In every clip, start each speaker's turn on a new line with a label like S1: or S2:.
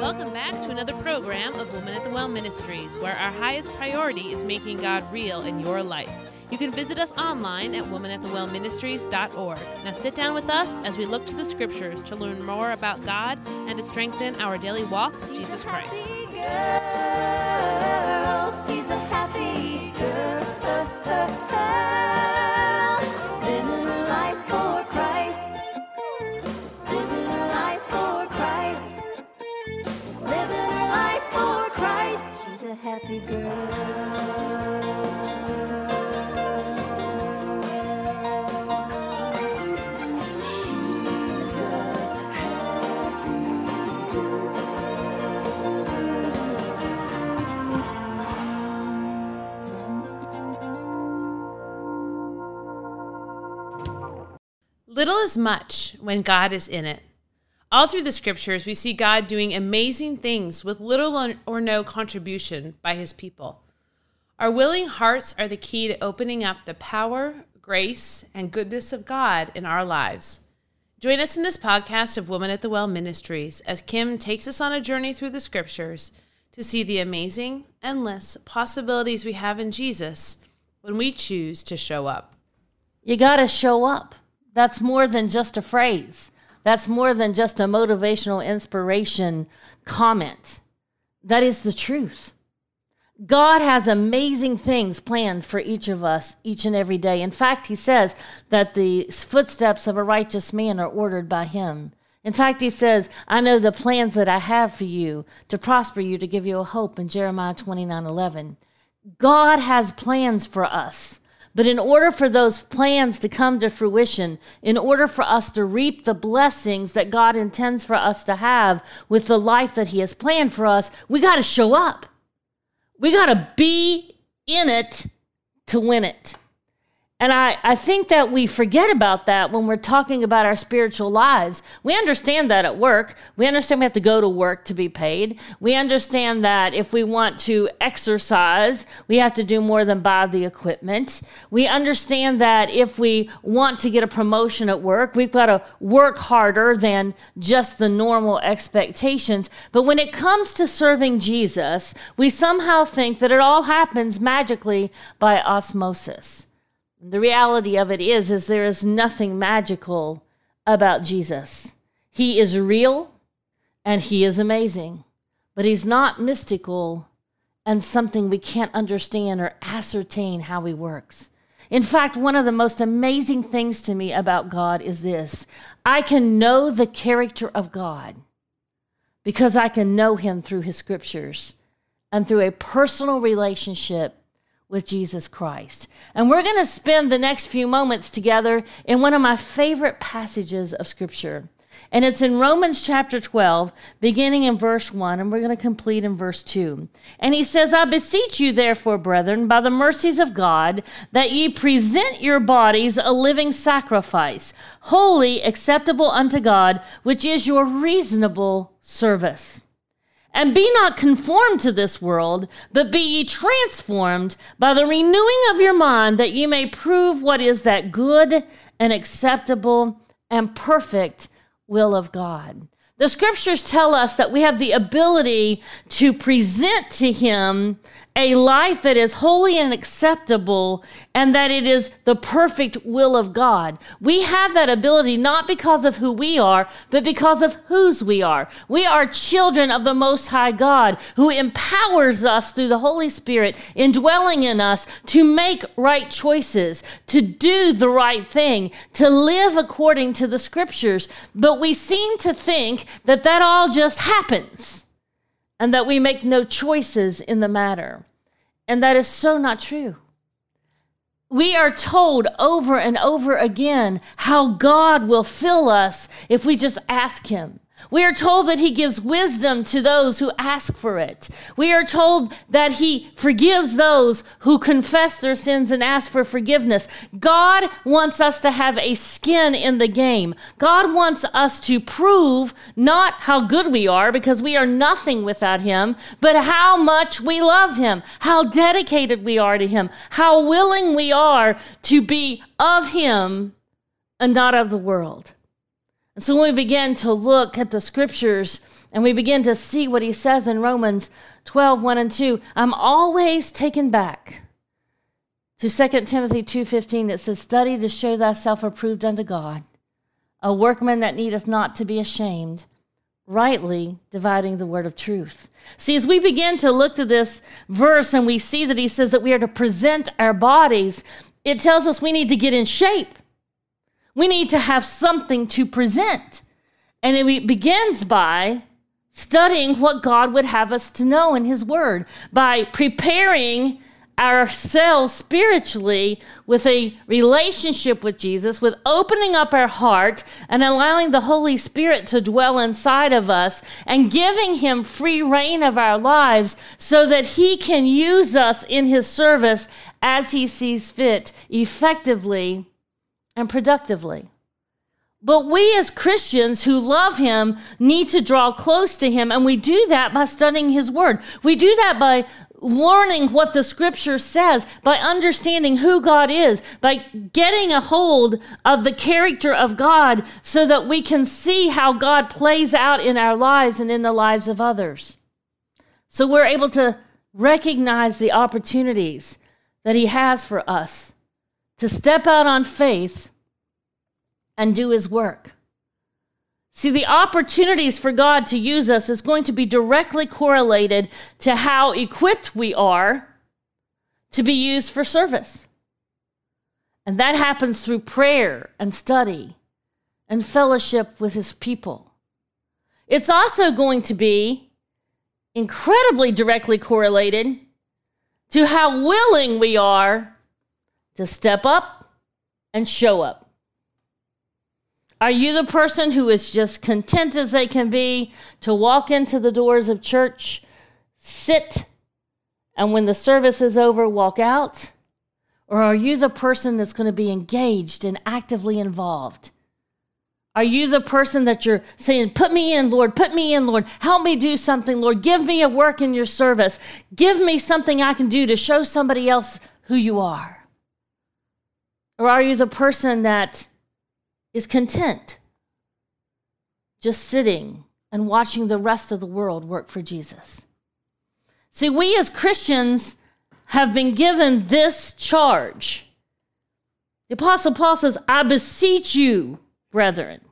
S1: Welcome back to another program of Woman at the Well Ministries, where our highest priority is making God real in your life. You can visit us online at womanatthewellministries.org. Now sit down with us as we look to the scriptures to learn more about God and to strengthen our daily walk with Jesus Christ. Little is much when God is in it. All through the scriptures, we see God doing amazing things with little or no contribution by his people. Our willing hearts are the key to opening up the power, grace, and goodness of God in our lives. Join us in this podcast of Woman at the Well Ministries as Kim takes us on a journey through the scriptures to see the amazing, endless possibilities we have in Jesus when we choose to show up.
S2: You got to show up. That's more than just a phrase. That's more than just a motivational inspiration comment. That is the truth. God has amazing things planned for each of us each and every day. In fact, he says that the footsteps of a righteous man are ordered by him. In fact, he says, I know the plans that I have for you to prosper you, to give you a hope in Jeremiah 29 11. God has plans for us. But in order for those plans to come to fruition, in order for us to reap the blessings that God intends for us to have with the life that He has planned for us, we got to show up. We got to be in it to win it. And I, I think that we forget about that when we're talking about our spiritual lives. We understand that at work. We understand we have to go to work to be paid. We understand that if we want to exercise, we have to do more than buy the equipment. We understand that if we want to get a promotion at work, we've got to work harder than just the normal expectations. But when it comes to serving Jesus, we somehow think that it all happens magically by osmosis. The reality of it is is there is nothing magical about Jesus. He is real and he is amazing, but he's not mystical and something we can't understand or ascertain how he works. In fact, one of the most amazing things to me about God is this I can know the character of God because I can know him through his scriptures and through a personal relationship with Jesus Christ. And we're going to spend the next few moments together in one of my favorite passages of Scripture. And it's in Romans chapter 12, beginning in verse 1, and we're going to complete in verse 2. And he says, I beseech you, therefore, brethren, by the mercies of God, that ye present your bodies a living sacrifice, holy, acceptable unto God, which is your reasonable service. And be not conformed to this world, but be ye transformed by the renewing of your mind, that ye may prove what is that good and acceptable and perfect will of God. The scriptures tell us that we have the ability to present to Him a life that is holy and acceptable, and that it is the perfect will of God. We have that ability not because of who we are, but because of whose we are. We are children of the Most High God who empowers us through the Holy Spirit indwelling in us to make right choices, to do the right thing, to live according to the scriptures. But we seem to think that that all just happens and that we make no choices in the matter. And that is so not true. We are told over and over again how God will fill us if we just ask Him. We are told that he gives wisdom to those who ask for it. We are told that he forgives those who confess their sins and ask for forgiveness. God wants us to have a skin in the game. God wants us to prove not how good we are, because we are nothing without him, but how much we love him, how dedicated we are to him, how willing we are to be of him and not of the world. And so when we begin to look at the scriptures and we begin to see what he says in Romans 12, 1 and 2, I'm always taken back to 2 Timothy 2.15 that says, Study to show thyself approved unto God, a workman that needeth not to be ashamed, rightly dividing the word of truth. See, as we begin to look to this verse and we see that he says that we are to present our bodies, it tells us we need to get in shape. We need to have something to present. And it begins by studying what God would have us to know in His Word, by preparing ourselves spiritually with a relationship with Jesus, with opening up our heart and allowing the Holy Spirit to dwell inside of us and giving Him free reign of our lives so that He can use us in His service as He sees fit effectively and productively. But we as Christians who love him need to draw close to him, and we do that by studying his word. We do that by learning what the scripture says, by understanding who God is, by getting a hold of the character of God so that we can see how God plays out in our lives and in the lives of others. So we're able to recognize the opportunities that he has for us to step out on faith and do his work. See, the opportunities for God to use us is going to be directly correlated to how equipped we are to be used for service. And that happens through prayer and study and fellowship with his people. It's also going to be incredibly directly correlated to how willing we are to step up and show up. Are you the person who is just content as they can be to walk into the doors of church, sit, and when the service is over, walk out? Or are you the person that's going to be engaged and actively involved? Are you the person that you're saying, Put me in, Lord, put me in, Lord, help me do something, Lord, give me a work in your service, give me something I can do to show somebody else who you are? Or are you the person that is content just sitting and watching the rest of the world work for Jesus? See, we as Christians have been given this charge. The Apostle Paul says, I beseech you, brethren.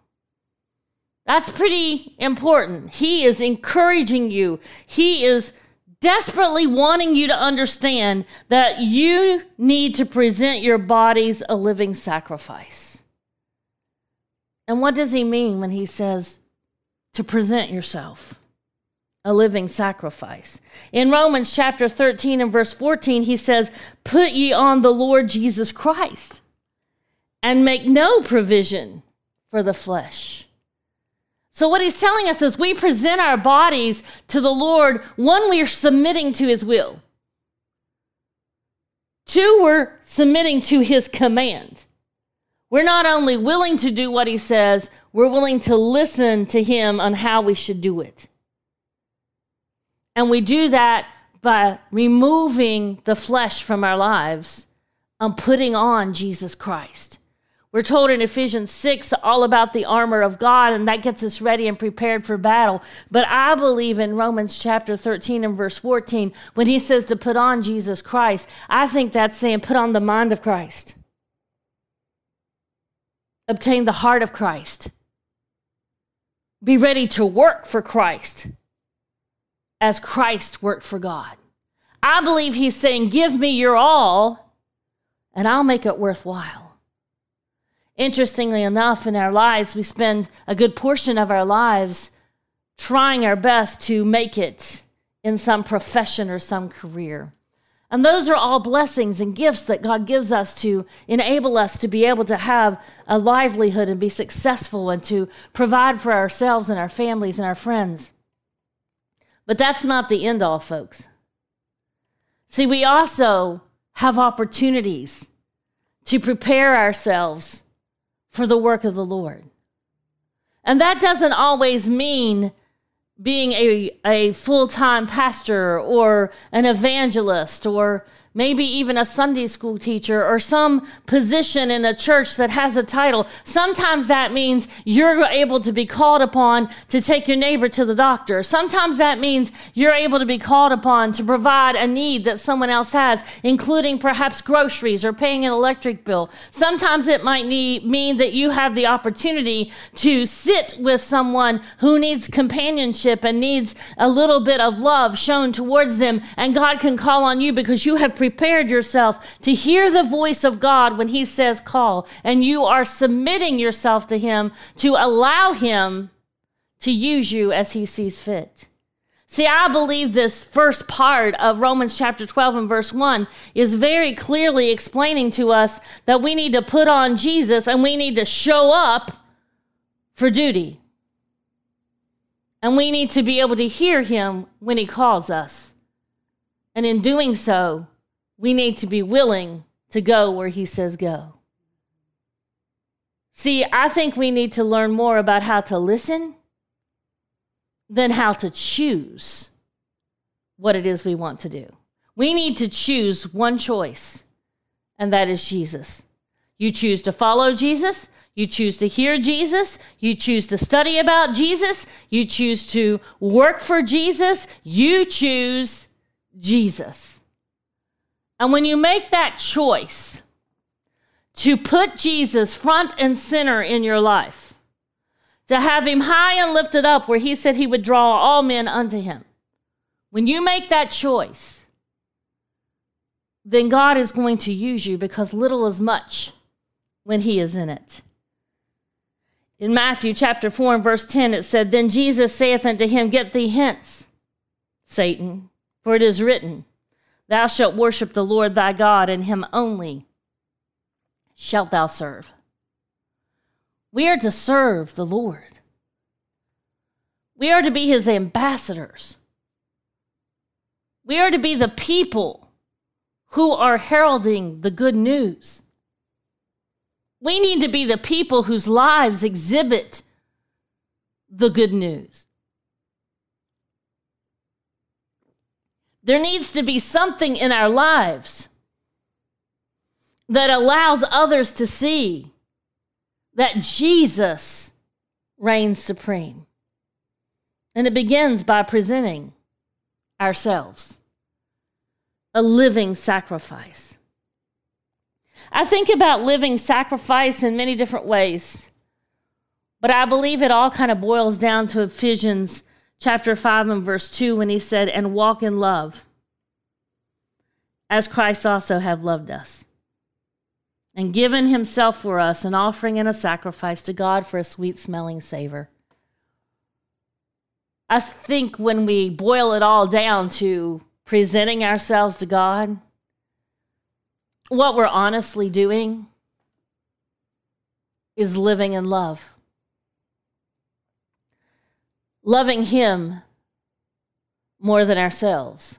S2: That's pretty important. He is encouraging you. He is desperately wanting you to understand that you need to present your bodies a living sacrifice. And what does he mean when he says to present yourself a living sacrifice? In Romans chapter 13 and verse 14, he says, Put ye on the Lord Jesus Christ and make no provision for the flesh so, what he's telling us is we present our bodies to the Lord, one, we are submitting to his will, two, we're submitting to his command. We're not only willing to do what he says, we're willing to listen to him on how we should do it. And we do that by removing the flesh from our lives and putting on Jesus Christ. We're told in Ephesians 6 all about the armor of God, and that gets us ready and prepared for battle. But I believe in Romans chapter 13 and verse 14, when he says to put on Jesus Christ, I think that's saying put on the mind of Christ, obtain the heart of Christ, be ready to work for Christ as Christ worked for God. I believe he's saying, Give me your all, and I'll make it worthwhile. Interestingly enough, in our lives, we spend a good portion of our lives trying our best to make it in some profession or some career. And those are all blessings and gifts that God gives us to enable us to be able to have a livelihood and be successful and to provide for ourselves and our families and our friends. But that's not the end all, folks. See, we also have opportunities to prepare ourselves for the work of the Lord. And that doesn't always mean being a, a full time pastor or an evangelist or maybe even a Sunday school teacher or some position in a church that has a title. Sometimes that means you're able to be called upon to take your neighbor to the doctor. Sometimes that means you're able to be called upon to provide a need that someone else has, including perhaps groceries or paying an electric bill. Sometimes it might need, mean that you have the opportunity to sit with someone who needs companionship and needs a little bit of love shown towards them, and God can call on you because you have prepared yourself to hear the voice of God when He says call, and you are submitting yourself to Him to allow Him to use you as He sees fit. See, I believe this first part of Romans chapter 12 and verse 1 is very clearly explaining to us that we need to put on Jesus and we need to show up for duty. And we need to be able to hear him when he calls us. And in doing so, we need to be willing to go where he says go. See, I think we need to learn more about how to listen than how to choose what it is we want to do. We need to choose one choice, and that is Jesus. You choose to follow Jesus. You choose to hear Jesus. You choose to study about Jesus. You choose to work for Jesus. You choose Jesus. And when you make that choice to put Jesus front and center in your life, to have him high and lifted up where he said he would draw all men unto him, when you make that choice, then God is going to use you because little is much when he is in it. In Matthew chapter 4 and verse 10, it said, Then Jesus saith unto him, Get thee hence, Satan, for it is written, Thou shalt worship the Lord thy God, and him only shalt thou serve. We are to serve the Lord. We are to be his ambassadors. We are to be the people who are heralding the good news. We need to be the people whose lives exhibit the good news. There needs to be something in our lives that allows others to see that Jesus reigns supreme. And it begins by presenting ourselves a living sacrifice. I think about living sacrifice in many different ways, but I believe it all kind of boils down to Ephesians chapter 5 and verse 2 when he said, And walk in love, as Christ also have loved us, and given himself for us, an offering and a sacrifice to God for a sweet smelling savor. I think when we boil it all down to presenting ourselves to God, what we're honestly doing is living in love loving Him more than ourselves,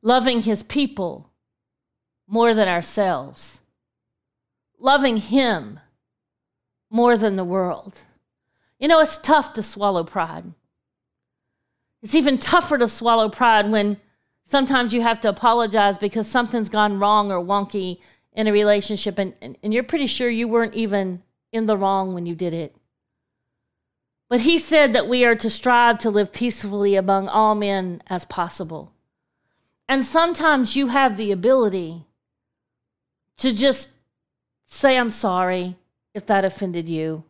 S2: loving His people more than ourselves, loving Him more than the world. You know, it's tough to swallow pride. It's even tougher to swallow pride when sometimes you have to apologize because something's gone wrong or wonky in a relationship and, and, and you're pretty sure you weren't even in the wrong when you did it. But he said that we are to strive to live peacefully among all men as possible. And sometimes you have the ability to just say, I'm sorry if that offended you.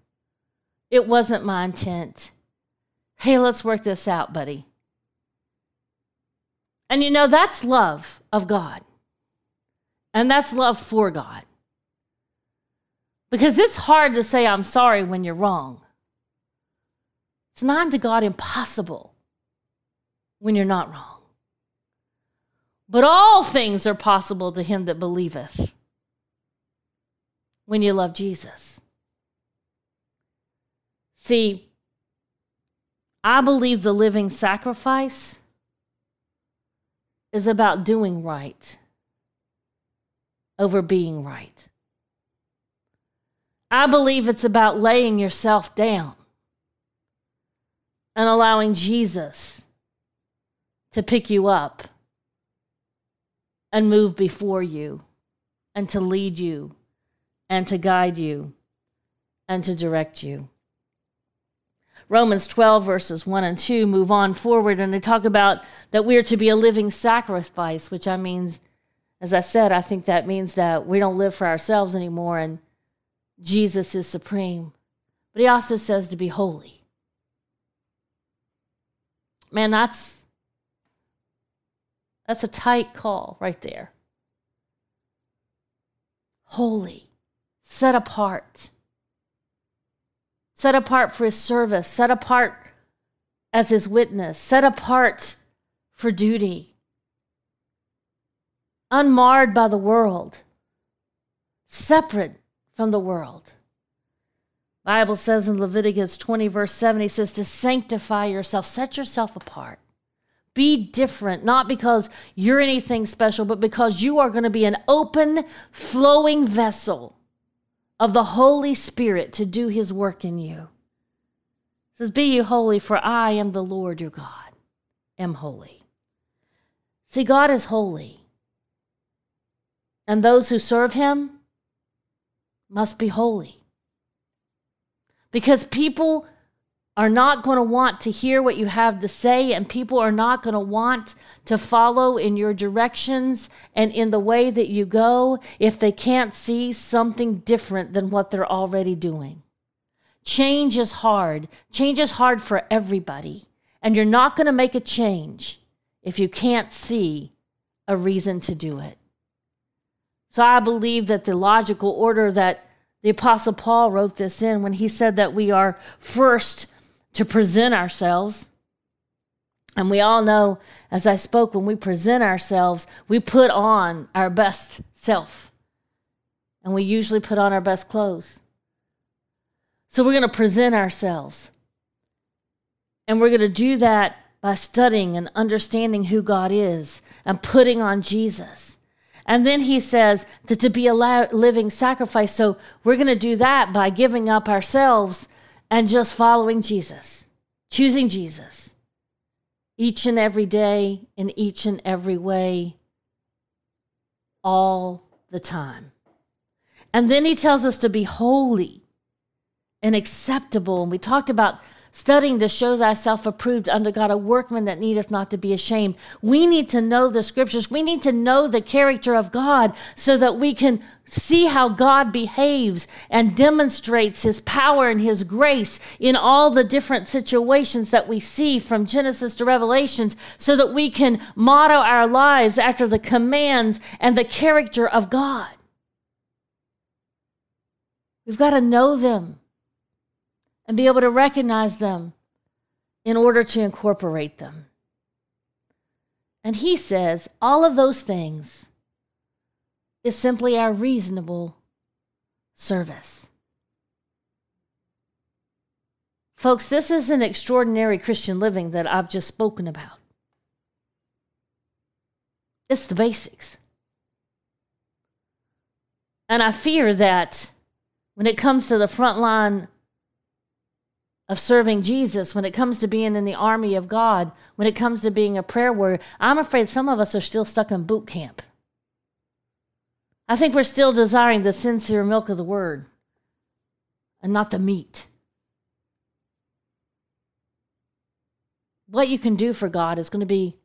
S2: It wasn't my intent. Hey, let's work this out, buddy. And you know, that's love of God. And that's love for God. Because it's hard to say, I'm sorry when you're wrong. It's not unto God impossible when you're not wrong. But all things are possible to him that believeth when you love Jesus. See, I believe the living sacrifice is about doing right over being right. I believe it's about laying yourself down and allowing Jesus to pick you up and move before you and to lead you and to guide you and to direct you. Romans 12, verses 1 and 2 move on forward and they talk about that we're to be a living sacrifice, which I means, as I said, I think that means that we don't live for ourselves anymore and Jesus is supreme. But he also says to be holy. Man, that's that's a tight call right there. Holy, set apart. Set apart for his service, set apart as his witness, set apart for duty. Unmarred by the world, separate from the world. Bible says in Leviticus 20 verse 7 he says to sanctify yourself, set yourself apart. Be different, not because you're anything special, but because you are going to be an open, flowing vessel of the Holy Spirit to do his work in you. It says, Be you holy, for I am the Lord your God, am holy. See, God is holy. And those who serve him must be holy. Because people are not going to want to hear what you have to say, and people are not going to want to follow in your directions and in the way that you go if they can't see something different than what they're already doing. Change is hard. Change is hard for everybody. And you're not going to make a change if you can't see a reason to do it. So I believe that the logical order that the Apostle Paul wrote this in when he said that we are first to present ourselves. And we all know, as I spoke, when we present ourselves, we put on our best self. And we usually put on our best clothes. So we're going to present ourselves. And we're going to do that by studying and understanding who God is and putting on Jesus. And then he says that to be a living sacrifice. So we're going to do that by giving up ourselves and just following Jesus, choosing Jesus each and every day, in each and every way, all the time. And then he tells us to be holy and acceptable. And we talked about studying to show thyself approved unto God, a workman that needeth not to be ashamed. We need to know the scriptures. We need to know the character of God so that we can see how God behaves and demonstrates his power and his grace in all the different situations that we see from Genesis to Revelations so that we can motto our lives after the commands and the character of God. We've got to know them and be able to recognize them in order to incorporate them. And he says all of those things is simply our reasonable service. Folks, this is an extraordinary Christian living that I've just spoken about. It's the basics. And I fear that when it comes to the front line of serving Jesus, when it comes to being in the army of God, when it comes to being a prayer warrior, I'm afraid some of us are still stuck in boot camp. I think we're still desiring the sincere milk of the word and not the meat. What you can do for God is going to be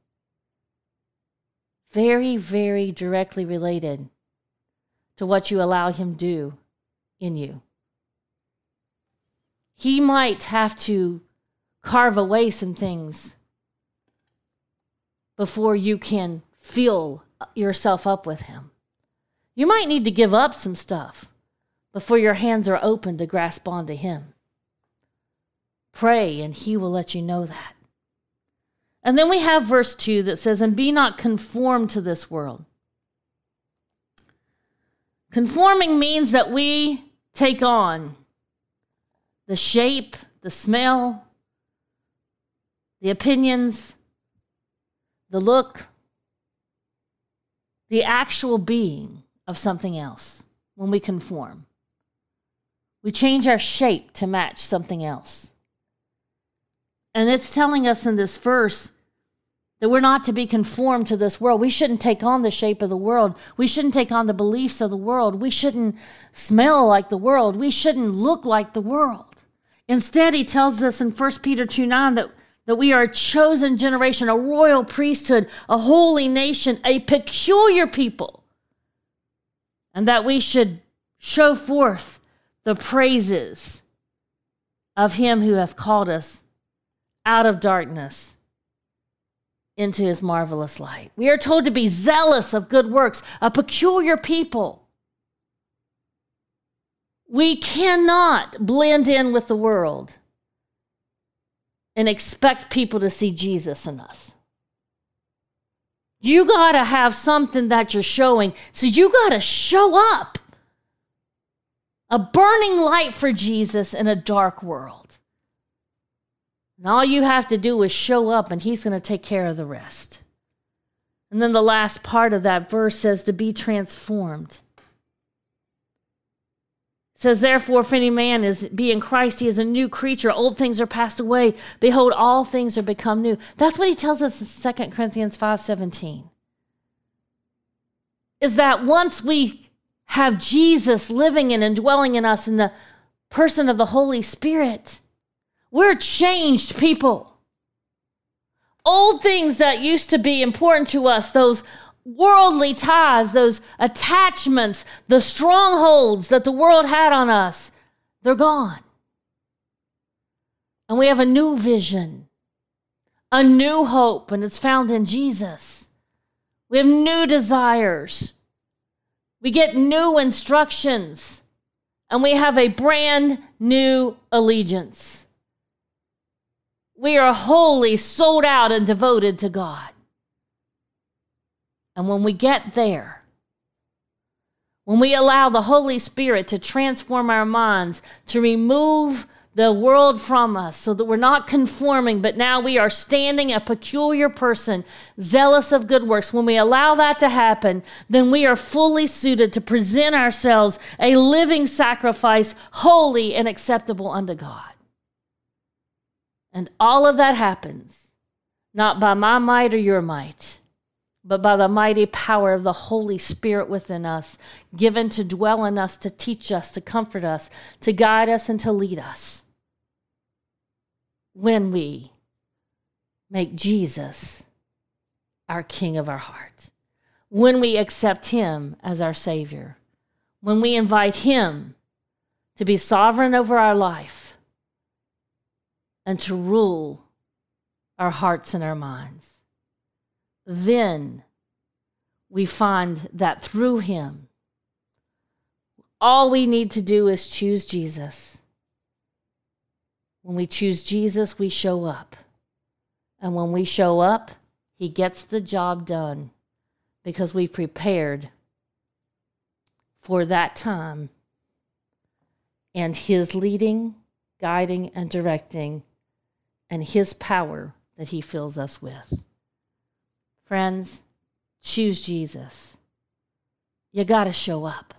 S2: very, very directly related to what you allow Him to do in you he might have to carve away some things before you can fill yourself up with him. You might need to give up some stuff before your hands are open to grasp onto him. Pray, and he will let you know that. And then we have verse 2 that says, And be not conformed to this world. Conforming means that we take on the shape, the smell, the opinions, the look, the actual being of something else when we conform. We change our shape to match something else. And it's telling us in this verse that we're not to be conformed to this world. We shouldn't take on the shape of the world. We shouldn't take on the beliefs of the world. We shouldn't smell like the world. We shouldn't look like the world. Instead, he tells us in 1 Peter 2 9 that, that we are a chosen generation, a royal priesthood, a holy nation, a peculiar people, and that we should show forth the praises of him who hath called us out of darkness into his marvelous light. We are told to be zealous of good works, a peculiar people. We cannot blend in with the world and expect people to see Jesus in us. You got to have something that you're showing. So you got to show up. A burning light for Jesus in a dark world. And all you have to do is show up, and He's going to take care of the rest. And then the last part of that verse says to be transformed. Says, Therefore, if any man is be in Christ, he is a new creature. Old things are passed away. Behold, all things are become new. That's what he tells us in 2 Corinthians 5:17. Is that once we have Jesus living in and dwelling in us in the person of the Holy Spirit, we're changed people. Old things that used to be important to us, those worldly ties, those attachments, the strongholds that the world had on us, they're gone. And we have a new vision, a new hope, and it's found in Jesus. We have new desires. We get new instructions, and we have a brand new allegiance. We are wholly sold out and devoted to God. And when we get there, when we allow the Holy Spirit to transform our minds, to remove the world from us so that we're not conforming, but now we are standing a peculiar person, zealous of good works. When we allow that to happen, then we are fully suited to present ourselves a living sacrifice, holy and acceptable unto God. And all of that happens not by my might or your might, but by the mighty power of the Holy Spirit within us, given to dwell in us, to teach us, to comfort us, to guide us, and to lead us. When we make Jesus our King of our heart, when we accept Him as our Savior, when we invite Him to be sovereign over our life, and to rule our hearts and our minds. Then we find that through Him, all we need to do is choose Jesus. When we choose Jesus, we show up. And when we show up, He gets the job done because we've prepared for that time and His leading, guiding, and directing and His power that He fills us with. Friends, choose Jesus. You got to show up.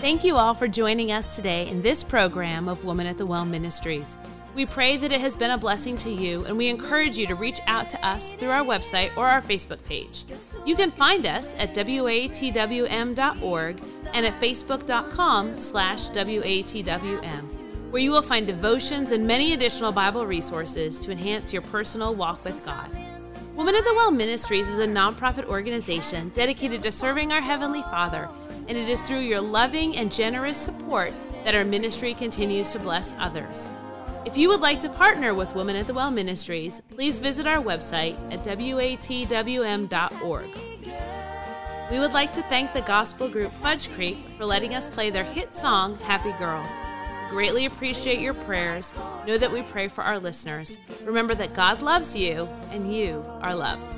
S1: Thank you all for joining us today in this program of Woman at the Well Ministries. We pray that it has been a blessing to you, and we encourage you to reach out to us through our website or our Facebook page. You can find us at watwm.org and at facebook.com slash watwm, where you will find devotions and many additional Bible resources to enhance your personal walk with God. Woman at the Well Ministries is a nonprofit organization dedicated to serving our Heavenly Father, and it is through your loving and generous support that our ministry continues to bless others. If you would like to partner with Women at the Well Ministries, please visit our website at watwm.org.
S3: We would like to thank the gospel group Fudge Creek for letting us play their hit song, Happy Girl. Greatly appreciate your prayers. Know that we pray for our listeners. Remember that God loves you and you are loved.